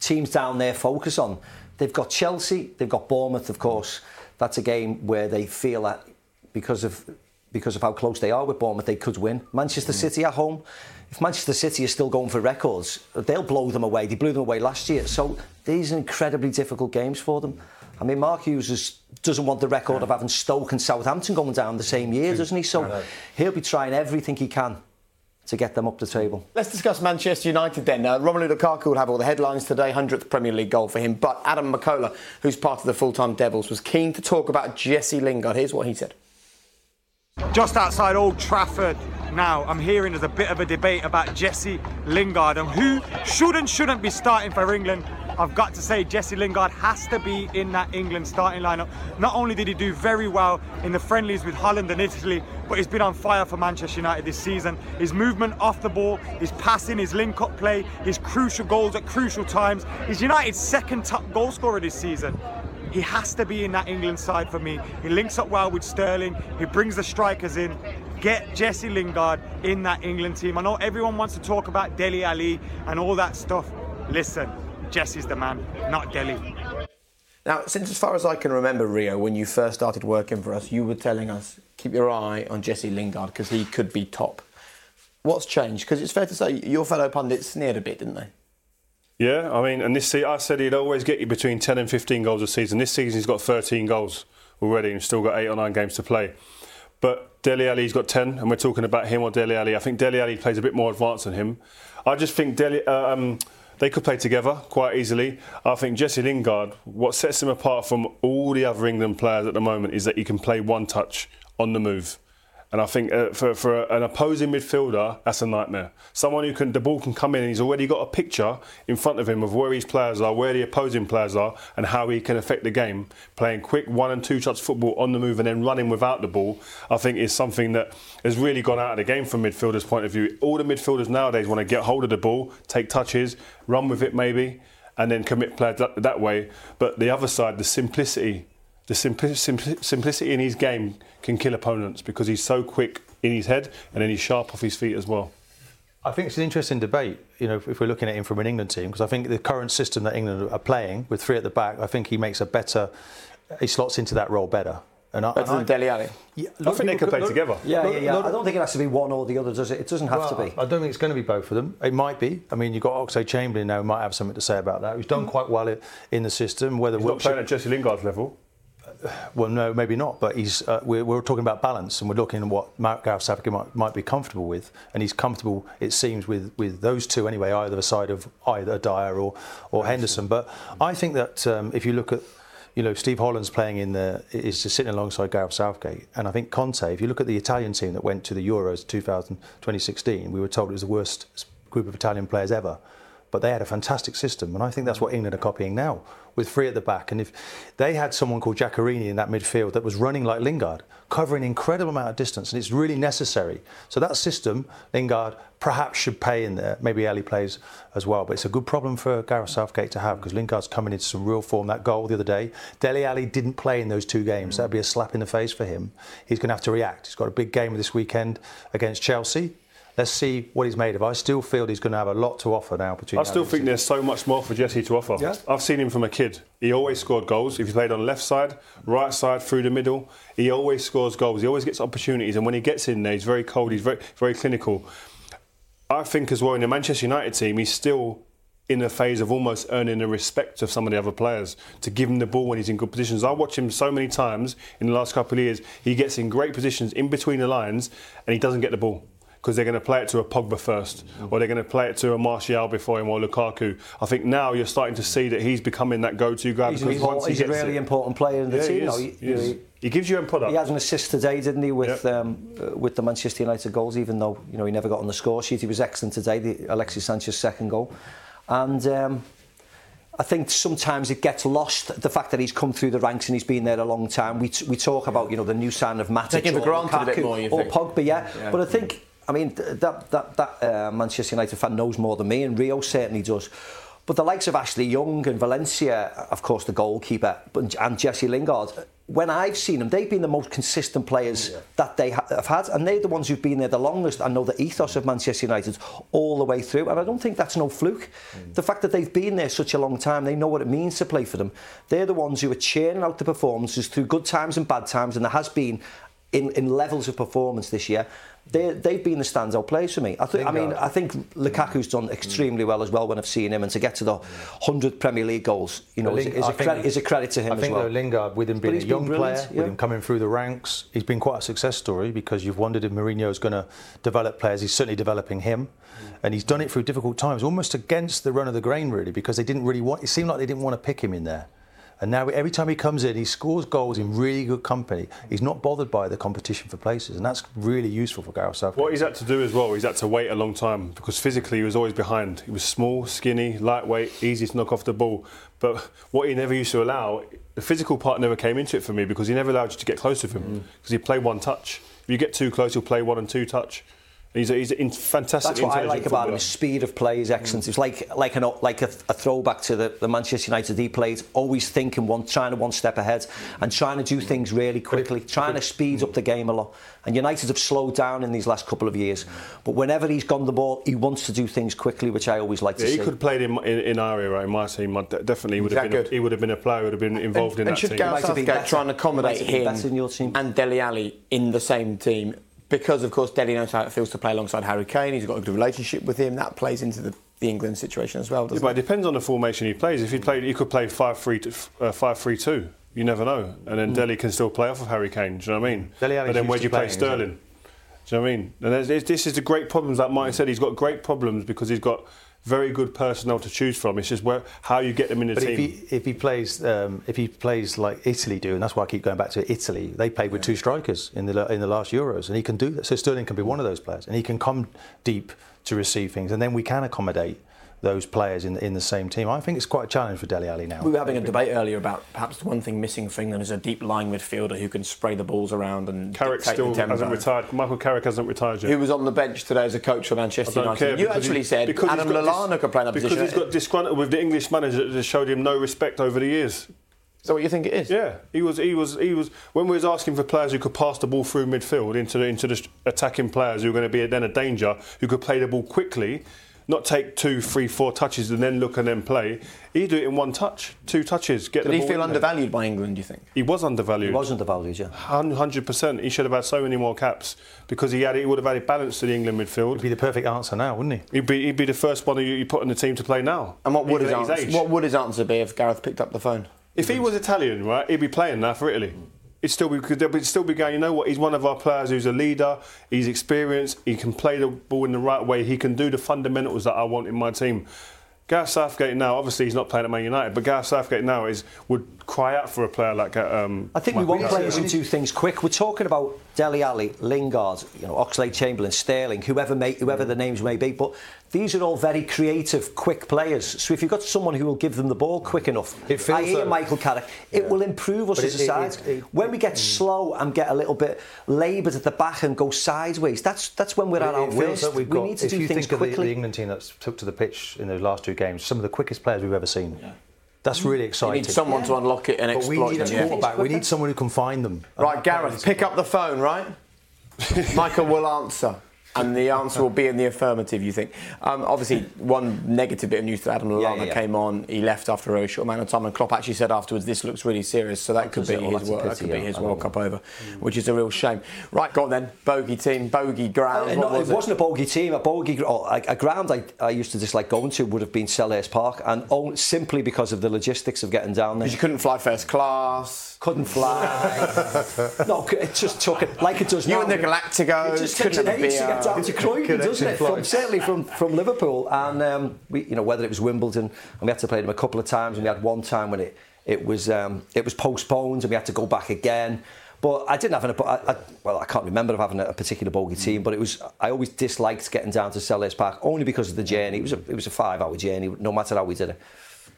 Speaker 3: teams down there focus on, they've got Chelsea, they've got Bournemouth, of course. That's a game where they feel that because of because of how close they are with Bournemouth, they could win. Manchester City at home. If Manchester City is still going for records, they'll blow them away. They blew them away last year. So these are incredibly difficult games for them. I mean, Mark Hughes is, doesn't want the record of having Stoke and Southampton going down the same year, doesn't he? So he'll be trying everything he can to get them up the table.
Speaker 1: Let's discuss Manchester United then. Uh, Romelu Lukaku will have all the headlines today, 100th Premier League goal for him. But Adam McCullough, who's part of the full-time Devils, was keen to talk about Jesse Lingard. Here's what he said.
Speaker 18: Just outside Old Trafford now, I'm hearing there's a bit of a debate about Jesse Lingard and who should and shouldn't be starting for England. I've got to say, Jesse Lingard has to be in that England starting lineup. Not only did he do very well in the friendlies with Holland and Italy, but he's been on fire for Manchester United this season. His movement off the ball, his passing, his link up play, his crucial goals at crucial times. He's United's second top goal scorer this season. He has to be in that England side for me. He links up well with Sterling. He brings the strikers in. Get Jesse Lingard in that England team. I know everyone wants to talk about Dele Alli and all that stuff. Listen, Jesse's the man, not Dele.
Speaker 1: Now, since as far as I can remember, Rio, when you first started working for us, you were telling us keep your eye on Jesse Lingard because he could be top. What's changed? Because it's fair to say your fellow pundits sneered a bit, didn't they?
Speaker 4: Yeah, I mean, and this se- I said he'd always get you between 10 and 15 goals a season. This season he's got 13 goals already and still got eight or nine games to play. But Dele Alli's got 10, and we're talking about him or Dele Alli. I think Dele Alli plays a bit more advanced than him. I just think Dele, uh, um, they could play together quite easily. I think Jesse Lingard, what sets him apart from all the other England players at the moment is that he can play one touch on the move. And I think uh, for, for an opposing midfielder, that's a nightmare. Someone who can, the ball can come in and he's already got a picture in front of him of where his players are, where the opposing players are, and how he can affect the game. Playing quick one and two touch football on the move and then running without the ball, I think is something that has really gone out of the game from midfielders' point of view. All the midfielders nowadays want to get hold of the ball, take touches, run with it maybe, and then commit players that, that way. But the other side, the simplicity the simpli- simpli- simplicity in his game can kill opponents because he's so quick in his head and then he's sharp off his feet as well.
Speaker 5: I think it's an interesting debate, you know, if, if we're looking at him from an England team, because I think the current system that England are playing with three at the back, I think he makes a better, he slots into that role better. And I,
Speaker 1: Better
Speaker 5: and
Speaker 1: than Dele Alli?
Speaker 5: Yeah,
Speaker 4: I think they could play together.
Speaker 3: Yeah,
Speaker 5: Look-
Speaker 3: yeah, yeah.
Speaker 5: look-
Speaker 3: I don't think it has to be one or the other, does it? It doesn't have
Speaker 5: Well,
Speaker 3: to be.
Speaker 5: I don't think it's going to be both of them. It might be. I mean, you've got Oxlade Chamberlain now, who might have something to say about that. He's done quite well in the system. Whether
Speaker 4: He's not playing at Jesse Lingard's level.
Speaker 5: Well, no, maybe not. But he's uh, we're, we're talking about balance, and we're looking at what Gareth Southgate might, might be comfortable with, and he's comfortable, it seems, with, with those two anyway, either the side of either Dier or or Henderson. But I think that um, if you look at you know, Steve Holland's playing in the is just sitting alongside Gareth Southgate, and I think Conte. If you look at the Italian team that went to the Euros 2000, 2016, we were told it was the worst group of Italian players ever but they had a fantastic system, and I think that's what England are copying now with three at the back. And if they had someone called Giaccherini in that midfield that was running like Lingard, covering an incredible amount of distance, and it's really necessary. So that system, Lingard perhaps should pay in there. Maybe Alli plays as well, but it's a good problem for Gareth Southgate to have because Lingard's coming into some real form. That goal the other day, Dele Alli didn't play in those two games. That'd be a slap in the face for him. He's going to have to react. He's got a big game this weekend against Chelsea. Let's see what he's made of. I still feel he's going to have a lot to offer now. Between
Speaker 4: I still think there's so much more for Jesse to offer.
Speaker 5: Yeah.
Speaker 4: I've seen him from a kid. He always scored goals. If he played on the left side, right side, through the middle, he always scores goals. He always gets opportunities, and when he gets in there, he's very cold. He's very very clinical. I think as well in the Manchester United team, he's still in a phase of almost earning the respect of some of the other players to give him the ball when he's in good positions. I watch him so many times in the last couple of years. He gets in great positions in between the lines, and he doesn't get the ball because they're going to play it to a Pogba first, or they're going to play it to a Martial before him or Lukaku. I think now you're starting to see that he's becoming that go-to guy.
Speaker 3: He's,
Speaker 4: because
Speaker 3: he's,
Speaker 4: once
Speaker 3: he's
Speaker 4: he
Speaker 3: a really
Speaker 4: it,
Speaker 3: important player in the
Speaker 4: Yeah,
Speaker 3: team.
Speaker 4: he
Speaker 3: you know, he,
Speaker 4: he
Speaker 3: you know,
Speaker 4: is.
Speaker 3: he-
Speaker 4: He gives you a product.
Speaker 3: He had an assist today, didn't he, with um, uh, with the Manchester United goals? Even though you know he never got on the score sheet, he was excellent today. The Alexis Sanchez second goal, and. Um, I think sometimes it gets lost the fact that he's come through the ranks and he's been there a long time. We, t- we talk about you know the new sign of Matic
Speaker 1: Taken for
Speaker 3: or
Speaker 1: granted a bit more, you
Speaker 3: or
Speaker 1: think?
Speaker 3: Pogba, yeah.
Speaker 1: Yeah.
Speaker 3: But I think I mean that that that uh, Manchester United fan knows more than me, and Rio certainly does. But the likes of Ashley Young and Valencia, of course, the goalkeeper, and Jesse Lingard, when I've seen them, they've been the most consistent players that they have had, and they're the ones who've been there the longest and know the ethos of Manchester United all the way through. And I don't think that's no fluke. The fact that they've been there such a long time, they know what it means to play for them. They're the ones who are churning out the performances through good times and bad times, and there has been in, in levels of performance this year. They, they've been the standout players for me. I, th- I mean, I think Lukaku's done extremely well as well when I've seen him, and to get to the 100 Premier League goals, you know,
Speaker 5: Well, Ling-
Speaker 3: is, a,
Speaker 5: think-
Speaker 3: credit, is a credit to him as well.
Speaker 5: I think
Speaker 3: well.
Speaker 5: though Lingard, with him being a young player,
Speaker 3: brilliant,
Speaker 5: with him coming through the ranks, he's been quite a success story because you've wondered if Mourinho is going to develop players. He's certainly developing him, mm. and he's done it through difficult times, almost against the run of the grain, really, because they didn't really want. It seemed like they didn't want to pick him in there. And now every time he comes in, he scores goals in really good company. He's not bothered by the competition for places, and that's really useful for Gareth Southgate.
Speaker 4: What he's had to do as well, he's had to wait a long time because physically he was always behind. He was small, skinny, lightweight, easy to knock off the ball. But what he never used to allow, the physical part never came into it for me because he never allowed you to get close with him mm. because he played one touch. If you get too close, he'll play one and two touch. He's a, he's a in- fantastic.
Speaker 3: That's what I
Speaker 4: intelligent
Speaker 3: like about him.
Speaker 4: footballer.
Speaker 3: His speed of play, his excellence. It's like like an, like a, a throwback to the, the Manchester United he played. Always thinking one, trying to one step ahead, and trying to do things really quickly, trying to speed up the game a lot. And United have slowed down in these last couple of years. But whenever he's gone the ball, he wants to do things quickly, which I always like
Speaker 4: Yeah,
Speaker 3: to
Speaker 4: he
Speaker 3: see.
Speaker 4: He could have played in, in, in our era, in my team. I de- definitely would have
Speaker 1: that
Speaker 4: been. A,
Speaker 1: good?
Speaker 4: he would have been a player. Would have been involved in
Speaker 1: and
Speaker 4: that
Speaker 1: should
Speaker 4: team.
Speaker 1: Gareth Southgate try and accommodate him and Dele Alli in the same team? Because, of course, Dele knows how it feels to play alongside Harry Kane. He's got a good relationship with him. That plays into the, the England situation as well, doesn't it?
Speaker 4: but it depends on the formation he plays. If he played, he could play five three uh, five three two. You never know, and then Dele can still play off of Harry Kane. Do you know what I mean?
Speaker 5: Dele Alli's
Speaker 4: but then where do you play
Speaker 5: playing.
Speaker 4: Sterling? Do you know what I mean? And there's, there's- this is the great problems. Like Martin said, he's got great problems because he's got very good personnel to choose from. It's just where how you get them in the
Speaker 5: But
Speaker 4: team.
Speaker 5: if he if he plays um, if he plays like Italy do, and that's why I keep going back to Italy. They played with two strikers in the in the last Euros, and he can do that. So Sterling can be one of those players, and he can come deep to receive things, and then we can accommodate those players in the, in the same team. I think it's quite a challenge for Dele Alli now.
Speaker 1: We were having a debate earlier about perhaps the one thing missing for England is a deep lying midfielder who can spray the balls around and
Speaker 4: Carrick still
Speaker 1: the tempo.
Speaker 4: hasn't retired. Michael Carrick hasn't retired yet.
Speaker 1: Who was on the bench today as a coach for Manchester United? you actually
Speaker 4: he-
Speaker 1: said Adam
Speaker 4: got
Speaker 1: Lallana
Speaker 4: dis-
Speaker 1: could play in that
Speaker 4: because
Speaker 1: position.
Speaker 4: he's got disgruntled with the English manager that has showed him no respect over the years.
Speaker 1: Is that what you think it is?
Speaker 4: Yeah, he was. He was. He was. When we was asking for players who could pass the ball through midfield into the, into the attacking players who were going to be then a danger, who could play the ball quickly, not take two, three, four touches and then look and then play. He do it in one touch, two touches. Get
Speaker 1: Did
Speaker 4: the
Speaker 1: he feel
Speaker 4: in there.
Speaker 1: undervalued by England, do you think?
Speaker 4: He was undervalued.
Speaker 3: He was undervalued, yeah.
Speaker 4: Hundred percent. He should have had so many more caps because he had. He would have added balance to the England midfield. He'd
Speaker 5: be the perfect answer now, wouldn't he?
Speaker 4: He'd be. He'd be the first one you, you put in the team to play now.
Speaker 1: And what would his
Speaker 4: Even
Speaker 1: answer?
Speaker 4: age.
Speaker 1: What would his answer be if Gareth picked up the phone?
Speaker 4: If he was Italian, right, he'd be playing now for Italy. He'd still be, they'd still be going. You know what? He's one of our players who's a leader. He's experienced. He can play the ball in the right way. He can do the fundamentals that I want in my team. Gareth Southgate now, obviously he's not playing at Man United, but Gareth Southgate now is would cry out for a player like. Um,
Speaker 3: I think we want players who do things quick. We're talking about Dele Alli, Lingard, you know, Oxlade Chamberlain, Sterling, whoever may, whoever the names may be, but these are all very creative, quick players. So if you've got someone who will give them the ball quick enough,
Speaker 5: It feels
Speaker 3: I hear
Speaker 5: like-
Speaker 3: Michael Carrick, it
Speaker 5: Yeah.
Speaker 3: will improve us
Speaker 5: But
Speaker 3: as
Speaker 5: it-
Speaker 3: a side.
Speaker 5: it- it-
Speaker 3: when we get mm. slow and get a little bit laboured at the back and go sideways, that's that's when we're at our
Speaker 5: It
Speaker 3: worst.
Speaker 5: we've got-
Speaker 3: need to
Speaker 5: if
Speaker 3: do
Speaker 5: you
Speaker 3: things
Speaker 5: think of the, the. England team that's took to the pitch in those last two games, some of the quickest players we've ever seen. That's really exciting.
Speaker 1: You need someone to unlock it and
Speaker 5: but
Speaker 1: exploit
Speaker 5: we need
Speaker 1: them,
Speaker 5: a
Speaker 1: yeah.
Speaker 5: We need someone who can find them.
Speaker 1: Right, Gareth, pick up the phone, right? Michael will answer. And the answer will be in the affirmative, you think. Um, obviously, one negative bit of news that Adam Lallana
Speaker 3: yeah, yeah.
Speaker 1: came on. He left after a very short amount of time, and Klopp actually said afterwards, "This looks really serious." So that could be his, World, that could be his World Cup over, which is a real shame. Right, go on then. Bogey team, bogey ground.
Speaker 3: Uh, no,
Speaker 1: was
Speaker 3: it, wasn't a bogey team. A bogey, oh, a, a ground I, I used to dislike going to would have been Selhurst Park, and only, simply because of the logistics of getting down there.
Speaker 1: Because you couldn't fly first class.
Speaker 3: Couldn't fly. no, it just took it like it does
Speaker 1: You
Speaker 3: now.
Speaker 1: and the Galacticos
Speaker 3: It just takes an age to get down to Croydon, doesn't it? From, certainly from, from Liverpool, and um, we, you know, whether it was Wimbledon, and we had to play them a couple of times, and we had one time when it it was um, it was postponed, and we had to go back again. But I didn't have an. I, I, well, I can't remember of having a, a particular bogey team, but it was. I always disliked getting down to Selhurst Park only because of the journey. It was a, it was a five-hour journey, no matter how we did it.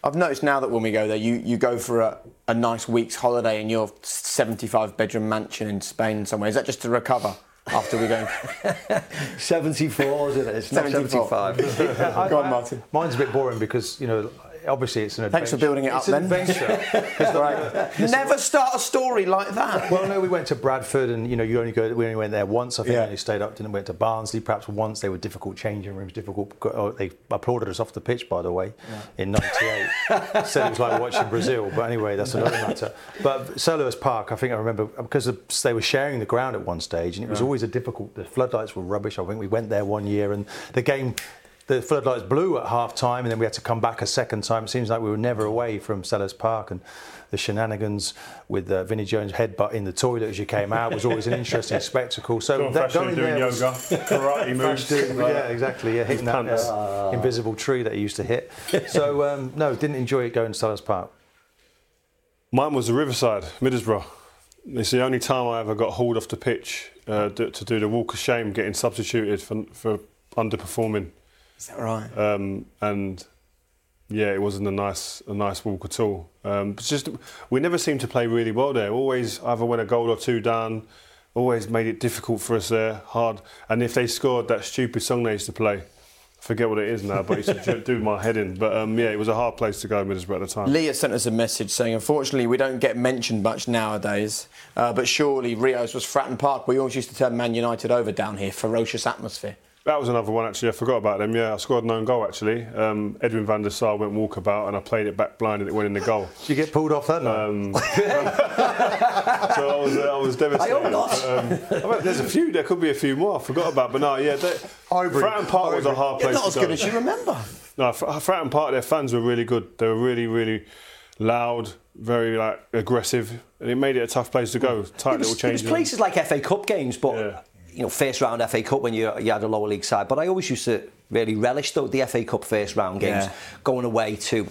Speaker 1: I've noticed now that when we go there, you, you go for a, a nice week's holiday in your 75 bedroom mansion in Spain somewhere. Is that just to recover after we go?
Speaker 3: 74, isn't it? It's not
Speaker 1: 74.
Speaker 3: 75.
Speaker 1: Go on, Martin.
Speaker 5: Mine's a bit boring because you know, obviously it's an adventure.
Speaker 1: Thanks for building it
Speaker 5: it's
Speaker 1: up
Speaker 5: an
Speaker 1: then.
Speaker 5: adventure.
Speaker 1: right. Never start a story like that.
Speaker 5: Well, no, we went to Bradford, and you know, you only go. We only went there once. I think
Speaker 1: Yeah.
Speaker 5: we only stayed up. Didn't went to Barnsley perhaps once. They were difficult changing rooms, difficult. oh, They applauded us off the pitch, by the way, in '98. Said it was like watching Brazil, but anyway, that's another matter. But Selhurst Park, I think I remember because they were sharing the ground at one stage, and it was
Speaker 1: Yeah.
Speaker 5: always a difficult. The floodlights were rubbish. I think we went there one year, and the game. The floodlights blew at half time, and then we had to come back a second time. It seems like we were never away from Selhurst Park, and the shenanigans with uh, Vinnie Jones' headbutt in the toilet as you came out was always an interesting spectacle. So
Speaker 4: John
Speaker 5: that
Speaker 4: Freshly doing
Speaker 5: was-
Speaker 4: yoga, karate moves.
Speaker 5: Fresh doing-
Speaker 4: like
Speaker 5: yeah, exactly. Yeah, hitting that uh, invisible tree that he used to hit. So um, no, didn't enjoy it going to Selhurst Park.
Speaker 4: Mine was the Riverside, Middlesbrough. It's the only time I ever got hauled off the pitch uh, d- to do the walk of shame, getting substituted for, for underperforming.
Speaker 1: Is that right?
Speaker 4: Um, and yeah, it wasn't a nice a nice walk at all. Um, it's just we never seemed to play really well there. Always either went a goal or two down. Always made it difficult for us there, hard. And if they scored that stupid song they used to play, forget what it is now, but it used to do my head in. But um, yeah, it was a hard place to go, Middlesbrough at the time.
Speaker 1: Leah sent us a message saying, unfortunately, we don't get mentioned much nowadays, uh, but surely Rio's was Fratton Park. We always used to turn Man United over down here. Ferocious atmosphere.
Speaker 4: That was another one actually. I forgot about them. Yeah, I scored an own goal actually. Um, Edwin van der Sar went walkabout and I played it back blind and it went in the goal.
Speaker 5: Did you get pulled off that night?
Speaker 4: Um, so I was, uh, I was devastated.
Speaker 5: I hope not.
Speaker 4: But, um, I mean, there's a few. There could be a few more. I forgot about. But no, yeah. Fratton Park was a hard
Speaker 1: You're
Speaker 4: place
Speaker 1: not as good as you remember.
Speaker 4: No, Fr- Fratton Park. Their fans were really good. They were really, really loud, very like aggressive, and it made it a tough place to go. Tight
Speaker 3: was,
Speaker 4: little
Speaker 3: it was
Speaker 4: changes.
Speaker 3: places like FA Cup games, but you know, first round FA Cup when you, you had a lower league side. But I always used to really relish the, the FA Cup first round games,
Speaker 1: Yeah.
Speaker 3: going away to.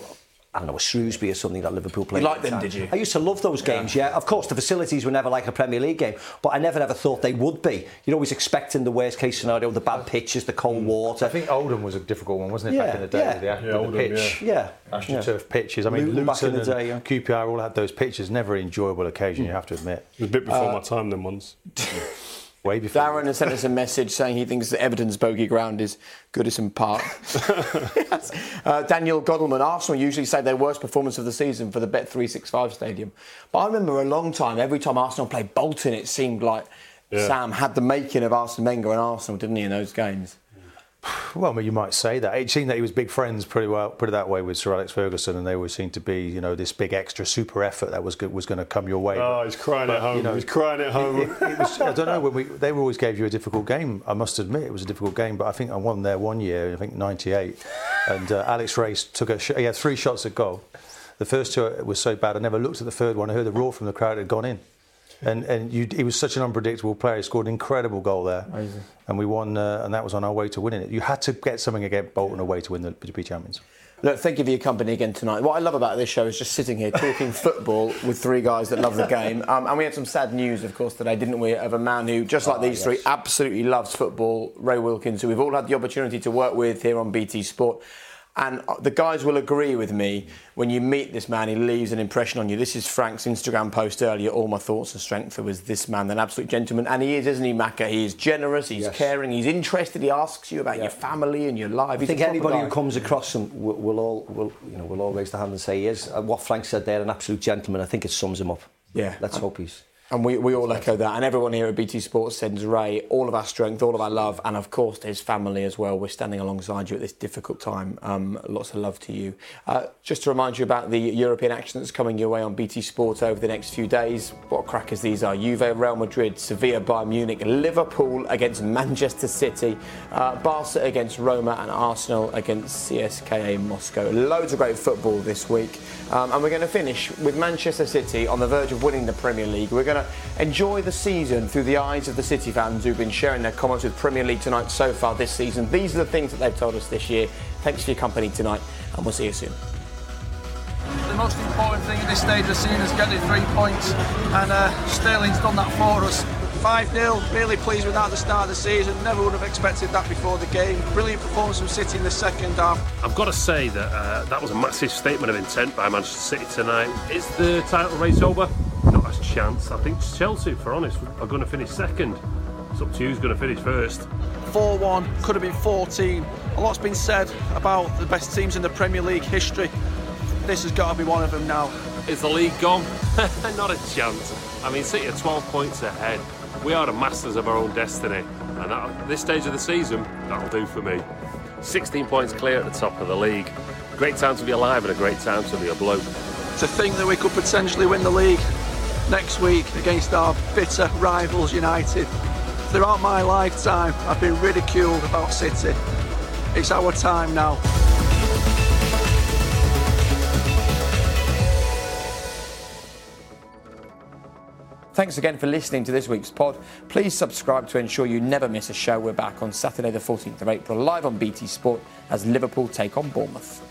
Speaker 3: I don't know, a Shrewsbury or something that Liverpool played.
Speaker 1: You
Speaker 3: at
Speaker 1: liked them,
Speaker 3: time.
Speaker 1: did you?
Speaker 3: I used to love those games, yeah. Of course, the facilities were never like a Premier League game, but I never ever thought they would be. You're always expecting the worst case scenario, the bad pitches, the cold water.
Speaker 5: I think Oldham was a difficult one, wasn't it, back in the day?
Speaker 3: yeah.
Speaker 5: with the,
Speaker 4: Yeah,
Speaker 5: the
Speaker 4: Oldham,
Speaker 5: pitch.
Speaker 3: yeah.
Speaker 5: AstroTurf pitches. I mean,
Speaker 3: Luton
Speaker 5: Luton,
Speaker 3: back in the
Speaker 5: and
Speaker 3: day, yeah.
Speaker 5: QPR all had those pitches. Never an enjoyable occasion, you have to admit.
Speaker 4: It was a bit before
Speaker 1: Uh,
Speaker 4: my time then once.
Speaker 5: Way before.
Speaker 1: Darren has sent us a message saying he thinks the Everton's bogey ground is Goodison Park. Yes. uh, Daniel Godelman, Arsenal usually say their worst performance of the season for the Bet365 stadium. But I remember a long time, every time Arsenal played Bolton, it seemed like
Speaker 4: Yeah.
Speaker 1: Sam had the making of Arsene Wenger and Arsenal, didn't he, in those games?
Speaker 5: Well, I mean, you might say that. It seemed that he was big friends, pretty well, put it that way, with Sir Alex Ferguson, and they always seemed to be, you know, this big extra super effort that was was going to come your way.
Speaker 4: Oh, he's crying
Speaker 5: But,
Speaker 4: at home.
Speaker 5: you know,
Speaker 4: he's crying at home.
Speaker 5: It, it was, I don't know. When we, they always gave you a difficult game. I must admit, it was a difficult game. But I think I won there one year. I think '98, and uh, Alex Race took a. Sh- he had three shots at goal. The first two were so bad. I never looked at the third one. I heard the roar from the crowd it had gone in. And and you, he was such an unpredictable player. He scored an incredible goal there,
Speaker 1: Amazing.
Speaker 5: and we won. Uh, and that was on our way to winning it. You had to get something against Bolton away to win the to be champions.
Speaker 1: Look, thank you for your company again tonight. What I love about this show is just sitting here talking football with three guys that love the game. Um, and we had some sad news, of course, today, didn't we, of a man who, just like
Speaker 3: Oh,
Speaker 1: these
Speaker 3: yes.
Speaker 1: three, absolutely loves football, Ray Wilkins, who we've all had the opportunity to work with here on BT Sport. And uh, the guys will agree with me when you meet this man, he leaves an impression on you. This is Frank's Instagram post earlier. All my thoughts and strength was this man, an absolute gentleman. And he is, isn't he, Macca? He is generous, he's caring, he's interested, he asks you about your family and your life.
Speaker 3: I
Speaker 1: He's
Speaker 3: think anybody
Speaker 1: guy.
Speaker 3: who comes across him will, will all will you know will all raise their hand and say he is. Uh, what Frank said there, an absolute gentleman. I think it sums him up.
Speaker 1: Yeah.
Speaker 3: Let's hope he's.
Speaker 1: And we, we all echo that. And everyone here at BT Sports sends Ray all of our strength, all of our love, and of course to his family as well. We're standing alongside you at this difficult time. Um, lots of love to you. Uh, just to remind you about the European action that's coming your way on BT Sports over the next few days. What crackers these are Juve, Real Madrid, Sevilla, Bayern Munich, Liverpool against Manchester City, uh, Barca against Roma, and Arsenal against CSKA Moscow. Loads of great football this week. Um, and we're going to finish with Manchester City on the verge of winning the Premier League. We're going to enjoy the season through the eyes of the City fans who've been sharing their comments with Premier League tonight so far this season. These are the things that they've told us this year. Thanks for your company tonight, and we'll see you soon.
Speaker 2: The most important thing at this stage of the season is getting three points, and uh, Sterling's done that for us. 5 0, really pleased with that at the start of the season. Never would have expected that before the game. Brilliant performance from City in the second half.
Speaker 9: I've got to say that uh, that was a massive statement of intent by Manchester City tonight. Is the title race over? Not a chance. I think Chelsea, for honest, are going to finish second. It's up to you who's going to finish first.
Speaker 2: 4 1, could have been 14. A lot's been said about the best teams in the Premier League history. This has got to be one of them now.
Speaker 9: Is the league gone? Not a chance. I mean, City are 12 points ahead. We are the masters of our own destiny. And at this stage of the season, that'll do for me. 16 points clear at the top of the league. Great time to be alive and a great time to be a bloke.
Speaker 2: To think that we could potentially win the league next week against our bitter rivals United. Throughout my lifetime, I've been ridiculed about City. It's our time now.
Speaker 1: Thanks again for listening to this week's pod. Please subscribe to ensure you never miss a show. We're back on Saturday, the 14th of April, live on BT Sport as Liverpool take on Bournemouth.